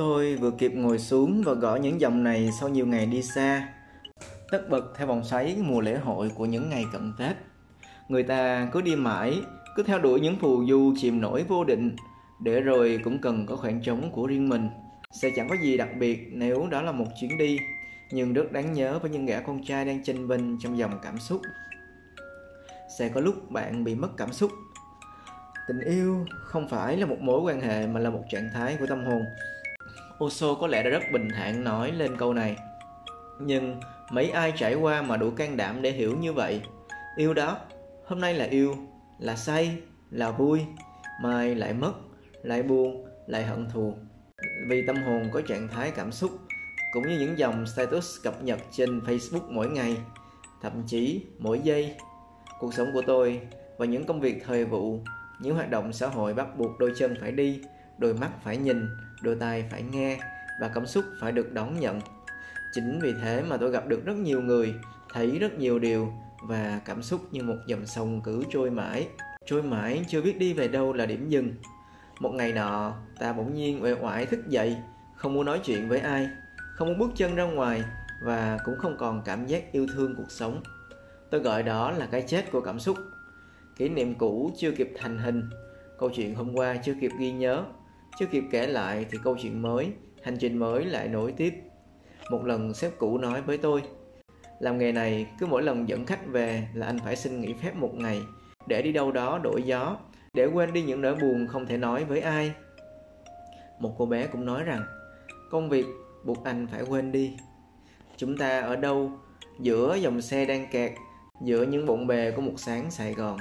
Tôi vừa kịp ngồi xuống và gõ những dòng này sau nhiều ngày đi xa. Tất bật theo vòng xoáy mùa lễ hội của những ngày cận Tết. Người ta cứ đi mãi, cứ theo đuổi những phù du chìm nổi vô định. Để rồi cũng cần có khoảng trống của riêng mình. Sẽ chẳng có gì đặc biệt nếu đó là một chuyến đi. Nhưng rất đáng nhớ với những gã con trai đang chênh vinh trong dòng cảm xúc. Sẽ có lúc bạn bị mất cảm xúc. Tình yêu không phải là một mối quan hệ mà là một trạng thái của tâm hồn. Oso có lẽ đã rất bình thản nói lên câu này. Nhưng mấy ai trải qua mà đủ can đảm để hiểu như vậy? Yêu đó, hôm nay là yêu, là say, là vui, mai lại mất, lại buồn, lại hận thù. Vì tâm hồn có trạng thái cảm xúc, cũng như những dòng status cập nhật trên facebook mỗi ngày. Thậm chí mỗi giây, cuộc sống của tôi và những công việc thời vụ, những hoạt động xã hội bắt buộc đôi chân phải đi đôi mắt phải nhìn, đôi tai phải nghe và cảm xúc phải được đón nhận. Chính vì thế mà tôi gặp được rất nhiều người, thấy rất nhiều điều và cảm xúc như một dòng sông cứ trôi mãi. Trôi mãi chưa biết đi về đâu là điểm dừng. Một ngày nọ, ta bỗng nhiên uể oải thức dậy, không muốn nói chuyện với ai, không muốn bước chân ra ngoài và cũng không còn cảm giác yêu thương cuộc sống. Tôi gọi đó là cái chết của cảm xúc. Kỷ niệm cũ chưa kịp thành hình, câu chuyện hôm qua chưa kịp ghi nhớ chưa kịp kể lại thì câu chuyện mới, hành trình mới lại nối tiếp. Một lần sếp cũ nói với tôi, làm nghề này cứ mỗi lần dẫn khách về là anh phải xin nghỉ phép một ngày, để đi đâu đó đổi gió, để quên đi những nỗi buồn không thể nói với ai. Một cô bé cũng nói rằng, công việc buộc anh phải quên đi. Chúng ta ở đâu? Giữa dòng xe đang kẹt, giữa những bộn bề của một sáng sài gòn.